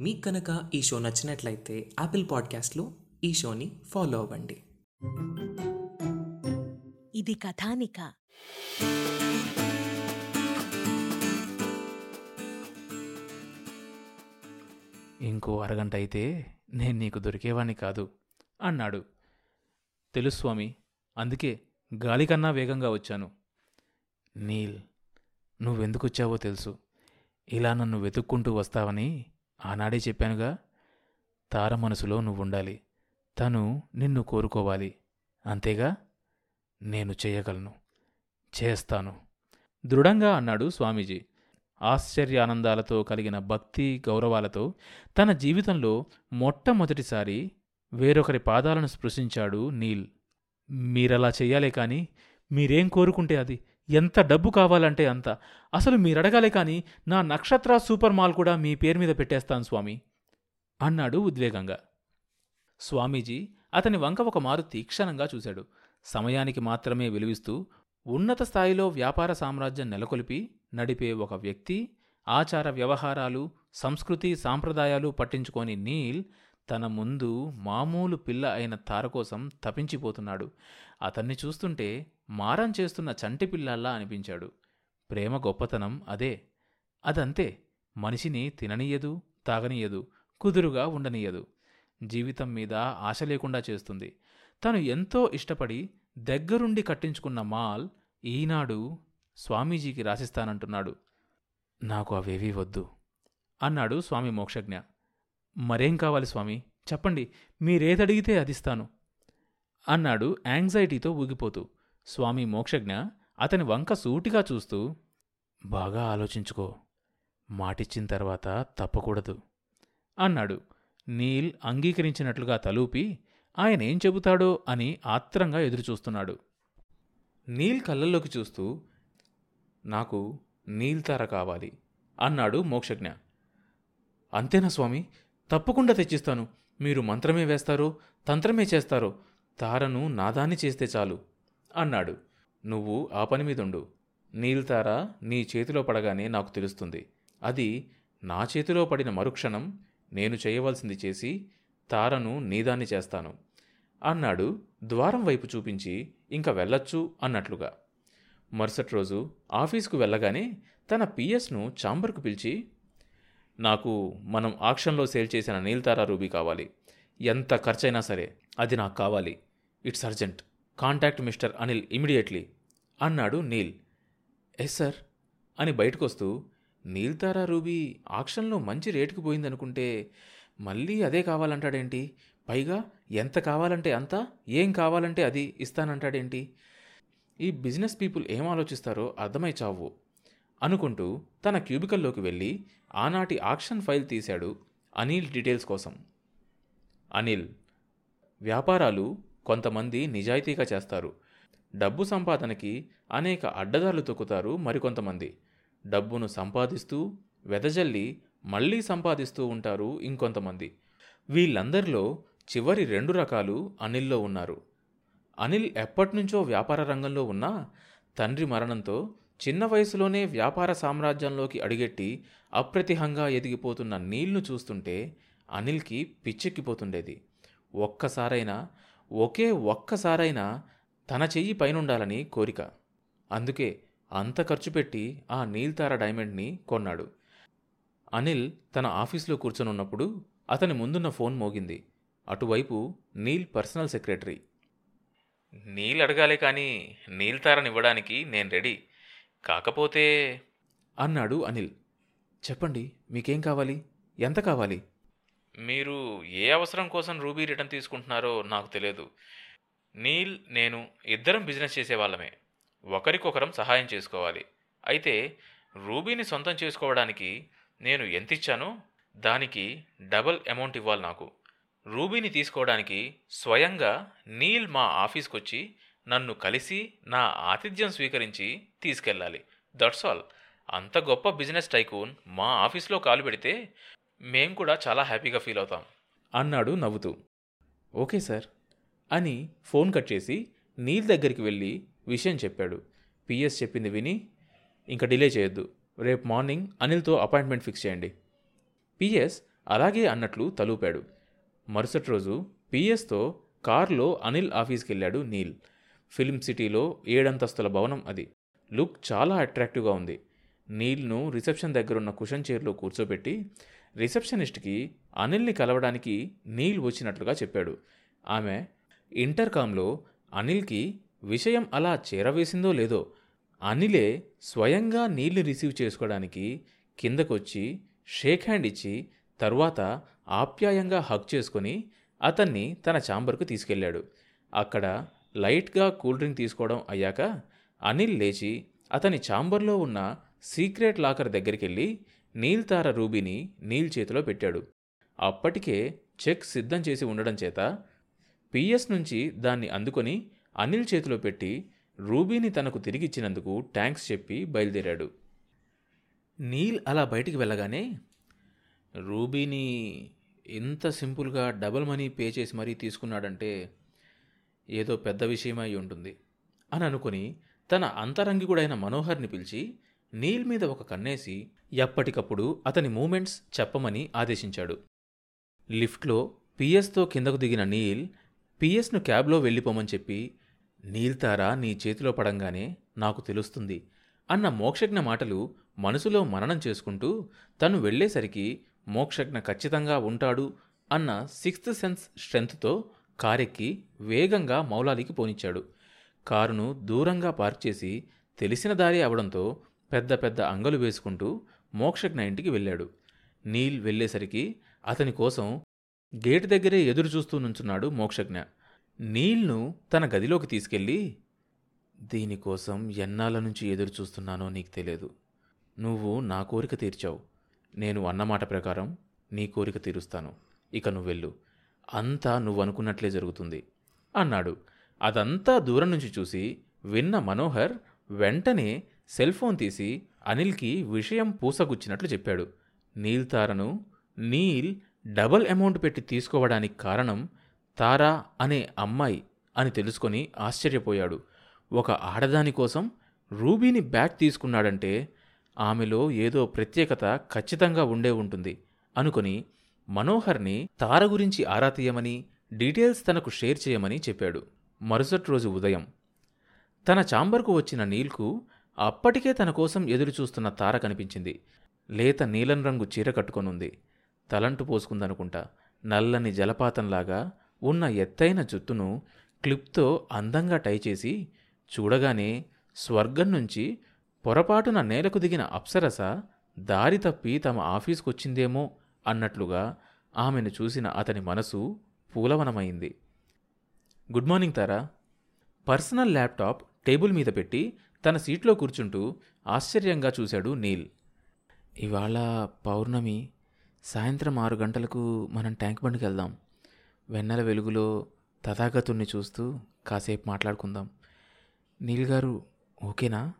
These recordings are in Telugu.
మీకు కనుక ఈ షో నచ్చినట్లయితే యాపిల్ పాడ్కాస్ట్లో ఈ షోని ఫాలో అవ్వండి. ఇది కథానిక. ఇంకో అరగంట అయితే నేను నీకు దొరికేవాణ్ణి కాదు అన్నాడు. తెలుసు స్వామి అందుకే గాలికన్నా వేగంగా వచ్చాను. నీల్ నువ్వెందుకొచ్చావో తెలుసు. ఇలా నన్ను వెతుక్కుంటూ వస్తావని ఆనాడే చెప్పానుగా తార మనసులో నువ్వుండాలి. తను నిన్ను కోరుకోవాలి. అంతేగా నేను చేయగలను. చేస్తాను. దృఢంగా అన్నాడు స్వామీజీ. ఆశ్చర్యానందాలతో కలిగిన భక్తి గౌరవాలతో తన జీవితంలో మొట్టమొదటిసారి వేరొకరి పాదాలను స్పృశించాడు నీల్. మీరలా చెయ్యాలే కానీ మీరేం కోరుకుంటే అది? ఎంత డబ్బు కావాలంటే అంత. అసలు మీరడగాలే కాని నా నక్షత్ర సూపర్ మాల్ కూడా మీ పేరు మీద పెట్టేస్తాను స్వామి అన్నాడు ఉద్వేగంగా. స్వామీజీ అతని వంక ఒక మారు తీక్షణంగా చూశాడు. సమయానికి మాత్రమే విలువిస్తూ ఉన్నత స్థాయిలో వ్యాపార సామ్రాజ్యం నెలకొల్పి నడిపే ఒక వ్యక్తి ఆచార వ్యవహారాలు సంస్కృతి సాంప్రదాయాలు పట్టించుకోని నీల్ తన ముందు మామూలు పిల్ల అయిన తార కోసం తపించిపోతున్నాడు. అతన్ని చూస్తుంటే మారం చేస్తున్న చంటి పిల్లల్లా అనిపించాడు. ప్రేమ గొప్పతనం అదే. అదంతే. మనిషిని తిననీయదు తాగనీయదు కుదురుగా ఉండనీయదు. జీవితం మీద ఆశ లేకుండా చేస్తుంది. తను ఎంతో ఇష్టపడి దగ్గరుండి కట్టించుకున్న మాల్ ఈనాడు స్వామీజీకి రాసిస్తానంటున్నాడు. నాకు అవేవీ వద్దు అన్నాడు స్వామి మోక్షజ్ఞ. మరేం కావాలి స్వామి? చెప్పండి మీరేదడిగితే అదిస్తాను అన్నాడు యాంగ్జైటీతో ఊగిపోతూ. స్వామి మోక్షజ్ఞ అతని వంక సూటిగా చూస్తూ బాగా ఆలోచించుకో. మాటిచ్చిన తర్వాత తప్పకూడదు అన్నాడు. నీల్ అంగీకరించినట్లుగా తలూపి ఆయనేం చెబుతాడో అని ఆత్రంగా ఎదురుచూస్తున్నాడు. నీల్ కళ్ళల్లోకి చూస్తూ నాకు నీల్తార కావాలి అన్నాడు మోక్షజ్ఞ. అంతేనా స్వామి? తప్పకుండా తెచ్చిస్తాను. మీరు మంత్రమే వేస్తారో తంత్రమే చేస్తారో తారను నాదాన్ని చేస్తే చాలు అన్నాడు. నువ్వు ఆ పని మీదుండు. నీల్తార నీ చేతిలో పడగానే నాకు తెలుస్తుంది. అది నా చేతిలో పడిన మరుక్షణం నేను చేయవలసింది చేసి తారను నీదాన్ని చేస్తాను అన్నాడు ద్వారం వైపు చూపించి ఇంకా వెళ్ళొచ్చు అన్నట్లుగా. మరుసటి రోజు ఆఫీసుకు వెళ్ళగానే తన పిఎస్ను చాంబర్కు పిలిచి నాకు మనం ఆక్షన్లో సేల్ చేసిన నీల్తారా రూబీ కావాలి. ఎంత ఖర్చైనా సరే అది నాకు కావాలి. It's urgent. Contact mister Anil immediately. అన్నాడు నీల్. Yes sir? అని బయటకొస్తూ నీల్తారా రూబీ ఆక్షన్లో మంచి రేటుకు పోయిందనుకుంటే మళ్ళీ అదే కావాలంటాడేంటి? పైగా ఎంత కావాలంటే అంత ఏం కావాలంటే అది ఇస్తానంటాడేంటి? ఈ బిజినెస్ పీపుల్ ఏం ఆలోచిస్తారో అర్థమై చావు అనుకుంటూ తన క్యూబికల్లోకి వెళ్ళి ఆనాటి ఆక్షన్ ఫైల్ తీశాడు అనిల్ డీటెయిల్స్ కోసం. అనిల్ వ్యాపారాలు కొంతమంది నిజాయితీగా చేస్తారు. డబ్బు సంపాదనకి అనేక అడ్డదారులు తొక్కుతారు మరికొంతమంది. డబ్బును సంపాదిస్తూ వెదజల్లి మళ్ళీ సంపాదిస్తూ ఉంటారు ఇంకొంతమంది. వీళ్ళందరిలో చివరి రెండు రకాలు అనిల్లో ఉన్నారు. అనిల్ ఎప్పటినుంచో వ్యాపార రంగంలో ఉన్నా తండ్రి మరణంతో చిన్న వయసులోనే వ్యాపార సామ్రాజ్యంలోకి అడిగెట్టి అప్రతిహంగా ఎదిగిపోతున్న నీళ్ళు చూస్తుంటే అనిల్కి పిచ్చెక్కిపోతుండేది. ఒక్కసారైనా ఒకే ఒక్కసారైనా తన చెయ్యి పైనుండాలని కోరిక. అందుకే అంత ఖర్చు పెట్టి ఆ నీల్తార డైమండ్ని కొన్నాడు. అనిల్ తన ఆఫీస్లో కూర్చొనున్నప్పుడు అతని ముందున్న ఫోన్ మోగింది. అటువైపు నీల్ పర్సనల్ సెక్రటరీ. నీల్ అడగాలే కానీ నీల్ తారనివ్వడానికి నేను రెడీ. కాకపోతే అన్నాడు అనిల్. చెప్పండి మీకేం కావాలి? ఎంత కావాలి? మీరు ఏ అవసరం కోసం రూబీ రిటర్న్ తీసుకుంటున్నారో నాకు తెలియదు. నీల్ నేను ఇద్దరం బిజినెస్ చేసేవాళ్ళమే. ఒకరికొకరం సహాయం చేసుకోవాలి. అయితే రూబీని సొంతం చేసుకోవడానికి నేను ఎంత ఇచ్చానో దానికి డబల్ అమౌంట్ ఇవ్వాలి నాకు. రూబీని తీసుకోవడానికి స్వయంగా నీల్ మా ఆఫీస్కి వచ్చి నన్ను కలిసి నా ఆతిథ్యం స్వీకరించి తీసుకెళ్ళాలి. That's all. అంత గొప్ప బిజినెస్ టైకూన్ మా ఆఫీస్లో కాలు పెడితే మేం కూడా చాలా హ్యాపీగా ఫీల్ అవుతాం. అన్నాడు నవ్వుతూ. ఓకే సార్ అని ఫోన్ కట్ చేసి నీల్ దగ్గరికి వెళ్ళి విషయం చెప్పాడు. పిఎస్ చెప్పింది విని ఇంకా డిలే చేయొద్దు. రేపు మార్నింగ్ అనిల్తో అపాయింట్మెంట్ ఫిక్స్ చేయండి. పిఎస్ అలాగే అన్నట్లు తలూపాడు. మరుసటి రోజు పిఎస్తో కారులో అనిల్ ఆఫీస్కి వెళ్ళాడు నీల్. ఫిల్మ్ సిటీలో ఏడంతస్తుల భవనం అది. లుక్ చాలా అట్రాక్టివ్గా ఉంది. నీల్ను రిసెప్షన్ దగ్గరున్న కుషన్ చైర్లో కూర్చోబెట్టి రిసెప్షనిస్ట్కి అనిల్ని కలవడానికి నీల్ వచ్చినట్లుగా చెప్పాడు. ఆమె ఇంటర్కామ్లో అనిల్కి విషయం అలా చేరవేసిందో లేదో అనిలే స్వయంగా నీళ్ళు రిసీవ్ చేసుకోవడానికి కిందకొచ్చి షేక్ హ్యాండ్ ఇచ్చి తరువాత ఆప్యాయంగా హక్ చేసుకొని అతన్ని తన ఛాంబర్కు తీసుకెళ్ళాడు. అక్కడ లైట్గా కూల్ డ్రింక్ తీసుకోవడం అయ్యాక అనిల్ లేచి అతని ఛాంబర్లో ఉన్న సీక్రెట్ లాకర్ దగ్గరికి వెళ్ళి నీల్ తార రూబీని నీల్ చేతిలో పెట్టాడు. అప్పటికే చెక్ సిద్ధం చేసి ఉండడం చేత పిఎస్ నుంచి దాన్ని అందుకొని అనిల్ చేతిలో పెట్టి రూబీని తనకు తిరిగిచ్చినందుకు ట్యాంక్స్ చెప్పి బయలుదేరాడు. నీల్ అలా బయటికి వెళ్ళగానే రూబీని ఇంత సింపుల్గా డబుల్ మనీ పే చేసి మరీ తీసుకున్నాడంటే ఏదో పెద్ద విషయమై ఉంటుంది అని అనుకుని తన అంతరంగికుడైన మనోహర్ని పిలిచి నీల్ మీద ఒక కన్నేసి ఎప్పటికప్పుడు అతని మూమెంట్స్ చెప్పమని ఆదేశించాడు. లిఫ్ట్లో పిఎస్తో కిందకు దిగిన నీల్ పిఎస్ను క్యాబ్లో వెళ్ళిపోమని చెప్పి నీల్ తారా నీ చేతిలో పడంగానే నాకు తెలుస్తుంది అన్న మోక్షజ్ఞ మాటలు మనసులో మననం చేసుకుంటూ తను వెళ్ళేసరికి మోక్షజ్ఞ ఖచ్చితంగా ఉంటాడు అన్న సిక్స్త్ సెన్స్ స్ట్రెంత్తో కారెక్కి వేగంగా మౌలాలికి పోనిచ్చాడు. కారును దూరంగా పార్క్ చేసి తెలిసిన దారి అవడంతో పెద్ద పెద్ద అంగలు వేసుకుంటూ మోక్షజ్ఞ ఇంటికి వెళ్ళాడు. నీల్ వెళ్ళేసరికి అతని కోసం గేట్ దగ్గరే ఎదురు చూస్తూ నుంచున్నాడు మోక్షజ్ఞ. నీల్ను తన గదిలోకి తీసుకెళ్ళి దీనికోసం ఎన్నాళ్ళ నుంచి ఎదురు చూస్తున్నానో నీకు తెలియదు. నువ్వు నా కోరిక తీర్చావు. నేను అన్నమాట ప్రకారం నీ కోరిక తీరుస్తాను. ఇక నువ్వెళ్ళు అంతా నువ్వు అనుకున్నట్లే జరుగుతుంది అన్నాడు. అదంతా దూరం నుంచి చూసి విన్న మనోహర్ వెంటనే సెల్ ఫోన్ తీసి అనిల్కి విషయం పూసగుచ్చినట్లు చెప్పాడు. నీల్ తారను నీల్ డబల్ అమౌంట్ పెట్టి తీసుకోవడానికి కారణం తారా అనే అమ్మాయి అని తెలుసుకొని ఆశ్చర్యపోయాడు. ఒక ఆడదాని కోసం రూబీని బ్యాక్ తీసుకున్నాడంటే ఆమెలో ఏదో ప్రత్యేకత ఖచ్చితంగా ఉండే ఉంటుంది అనుకొని మనోహర్ని తార గురించి ఆరా తీయమని డీటెయిల్స్ తనకు షేర్ చేయమని చెప్పాడు. మరుసటి రోజు ఉదయం తన చాంబర్కు వచ్చిన నీల్కు అప్పటికే తన కోసం ఎదురుచూస్తున్న తార కనిపించింది. లేత నీలం రంగు చీర కట్టుకొనుంది. తలంటు పోసుకుందనుకుంటా నల్లని జలపాతంలాగా ఉన్న ఎత్తైన జుత్తును క్లిప్తో అందంగా టై చేసి చూడగానే స్వర్గం నుంచి పొరపాటున నేలకు దిగిన అప్సరస దారి తప్పి తమ ఆఫీసుకొచ్చిందేమో అన్నట్లుగా ఆమెను చూసిన అతని మనసు పూలవనమైంది. Good morning Tara. Personal laptop table మీద పెట్టి తన సీట్లో కూర్చుంటూ ఆశ్చర్యంగా చూశాడు నీల్. ఇవాళ పౌర్ణమి. సాయంత్రం ఆరు గంటలకు మనం ట్యాంక్ బండ్కి వెళ్దాం. వెన్నెల వెలుగులో తథాగతుణ్ణి చూస్తూ కాసేపు మాట్లాడుకుందాం. నీల్ గారు ఓకేనా?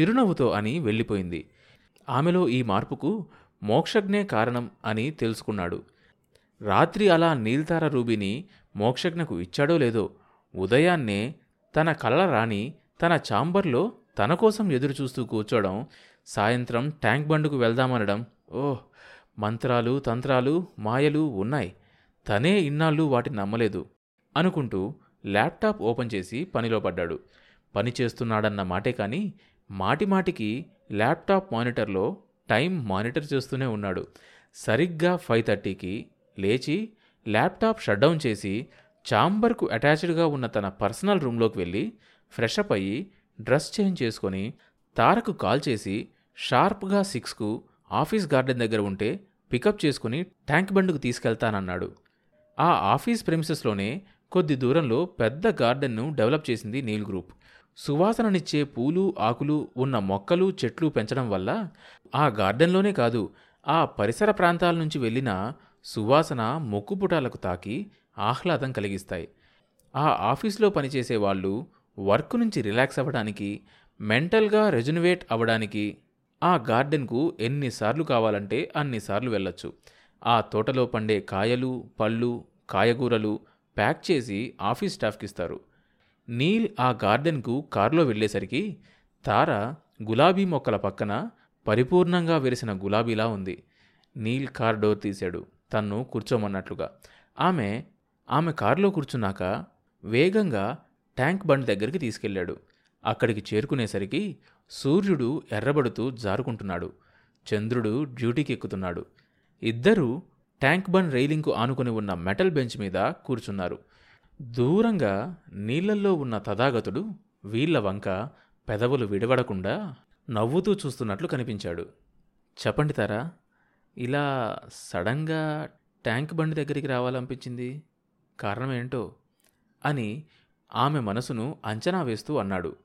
చిరునవ్వుతో అని వెళ్ళిపోయింది. ఆమెలో ఈ మార్పుకు మోక్షజ్ఞే కారణం అని తెలుసుకున్నాడు. రాత్రి అలా నీల్తార రూబీని మోక్షజ్ఞకు ఇచ్చాడో లేదో ఉదయాన్నే తన కలల రాణి తన చాంబర్లో తన కోసం ఎదురుచూస్తూ కూర్చోవడం సాయంత్రం ట్యాంక్ బండుకు వెళ్దామనడం ఓహ్ మంత్రాలు తంత్రాలు మాయలు ఉన్నాయి. తనే ఇన్నాళ్ళు వాటిని నమ్మలేదు అనుకుంటూ ల్యాప్టాప్ ఓపెన్ చేసి పనిలో పడ్డాడు. పని చేస్తున్నాడన్న మాటే కానీ మాటిమాటికి ల్యాప్టాప్ మానిటర్లో టైం మానిటర్ చేస్తూనే ఉన్నాడు. సరిగ్గా ఫైవ్ థర్టీకి లేచి ల్యాప్టాప్ షట్డౌన్ చేసి చాంబర్కు అటాచ్డ్గా ఉన్న తన పర్సనల్ రూమ్లోకి వెళ్ళి ఫ్రెష్ అప్ అయ్యి డ్రెస్ చేంజ్ చేసుకొని తారకు కాల్ చేసి షార్ప్గా సిక్స్కు ఆఫీస్ గార్డెన్ దగ్గర ఉంటే పికప్ చేసుకుని ట్యాంక్ బండ్కు తీసుకెళ్తానన్నాడు. ఆ ఆఫీస్ ప్రెమిసెస్లోనే కొద్ది దూరంలో పెద్ద గార్డెన్ను డెవలప్ చేసింది నీల్ గ్రూప్. సువాసననిచ్చే పూలు ఆకులు ఉన్న మొక్కలు చెట్లు పెంచడం వల్ల ఆ గార్డెన్లోనే కాదు ఆ పరిసర ప్రాంతాల నుంచి వెళ్ళిన సువాసన మొక్కుపుటాలకు తాకి ఆహ్లాదం కలిగిస్తాయి. ఆ ఆఫీస్లో పనిచేసే వాళ్ళు వర్క్ నుంచి రిలాక్స్ అవ్వడానికి మెంటల్గా రెజునివేట్ అవ్వడానికి ఆ గార్డెన్కు ఎన్నిసార్లు కావాలంటే అన్నిసార్లు వెళ్ళొచ్చు. ఆ తోటలో పండే కాయలు పళ్ళు కాయగూరలు ప్యాక్ చేసి ఆఫీస్ స్టాఫ్కి ఇస్తారు. నీల్ ఆ గార్డెన్కు కారులో వెళ్ళేసరికి తార గులాబీ మొక్కల పక్కన పరిపూర్ణంగా వెరిసిన గులాబీలా ఉంది. నీల్ కార్ డోర్ తీశాడు. తన్ను కూర్చోమన్నట్లుగా. ఆమె ఆమె కారులో కూర్చున్నాక వేగంగా ట్యాంక్ బండ్ దగ్గరికి తీసుకెళ్ళాడు. అక్కడికి చేరుకునేసరికి సూర్యుడు ఎర్రబడుతూ జారుకుంటున్నాడు. చంద్రుడు డ్యూటీకి ఎక్కుతున్నాడు. ఇద్దరూ ట్యాంక్ బండ్ రైలింగ్కు ఆనుకుని ఉన్న మెటల్ బెంచ్ మీద కూర్చున్నారు. దూరంగా నీళ్ళల్లో ఉన్న తథాగతుడు వీళ్ళ వంక పెదవులు విడవడకుండా నవ్వుతూ చూస్తున్నట్లు కనిపించాడు. చెప్పండి తారా ఇలా సడన్గా ట్యాంక్ బండి దగ్గరికి రావాలనిపించింది? కారణం ఏంటో అని ఆమె మనసును అంచనా వేస్తూ అన్నాడు.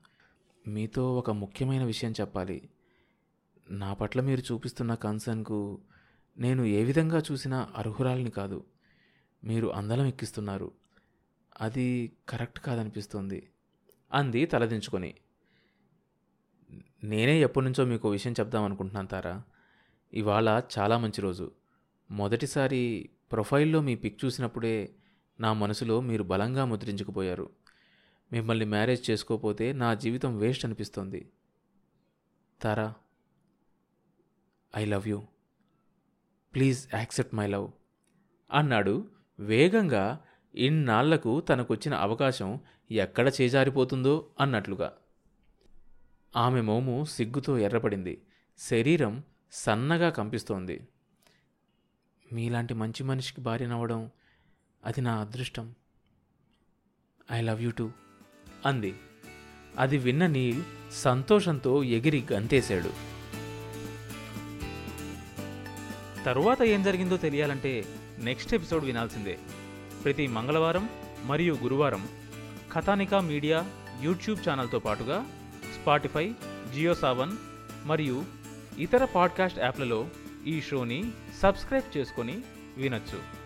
మీతో ఒక ముఖ్యమైన విషయం చెప్పాలి. నా పట్ల మీరు చూపిస్తున్న కన్సర్న్కు నేను ఏ విధంగా చూసినా అర్హురాలిని కాదు. మీరు అందలం ఎక్కిస్తున్నారు. అది కరెక్ట్ కాదనిపిస్తుంది అంది తలదించుకొని. నేనే ఎప్పటి నుంచో మీకు విషయం చెప్దామనుకుంటున్నాను తారా. ఇవాళ చాలా మంచి రోజు. మొదటిసారి ప్రొఫైల్లో మీ పిక్ చూసినప్పుడే నా మనసులో మీరు బలంగా ముద్రించుకుపోయారు. మిమ్మల్ని మ్యారేజ్ చేసుకోపోతే నా జీవితం వేస్ట్ అనిపిస్తోంది. Tara I love you. Please accept my love అన్నాడు. వేగంగా ఇన్నాళ్ళకు తనకొచ్చిన అవకాశం ఎక్కడ చేజారిపోతుందో అన్నట్లుగా. ఆమె మోము సిగ్గుతో ఎర్రపడింది. శరీరం సన్నగా కంపిస్తోంది. మీలాంటి మంచి మనిషికి భార్యనవ్వడం అది నా అదృష్టం. ఐ లవ్ యూ టూ అంది. అది విన్న నీల్ సంతోషంతో ఎగిరి గంతేశాడు. తరువాత ఏం జరిగిందో తెలియాలంటే నెక్స్ట్ ఎపిసోడ్ వినాల్సిందే. ప్రతి మంగళవారం మరియు గురువారం కథానికా మీడియా యూట్యూబ్ ఛానల్తో పాటుగా స్పాటిఫై జియో సావన్ మరియు ఇతర పాడ్కాస్ట్ యాప్లలో ఈ షోని సబ్స్క్రైబ్ చేసుకొని వినొచ్చు.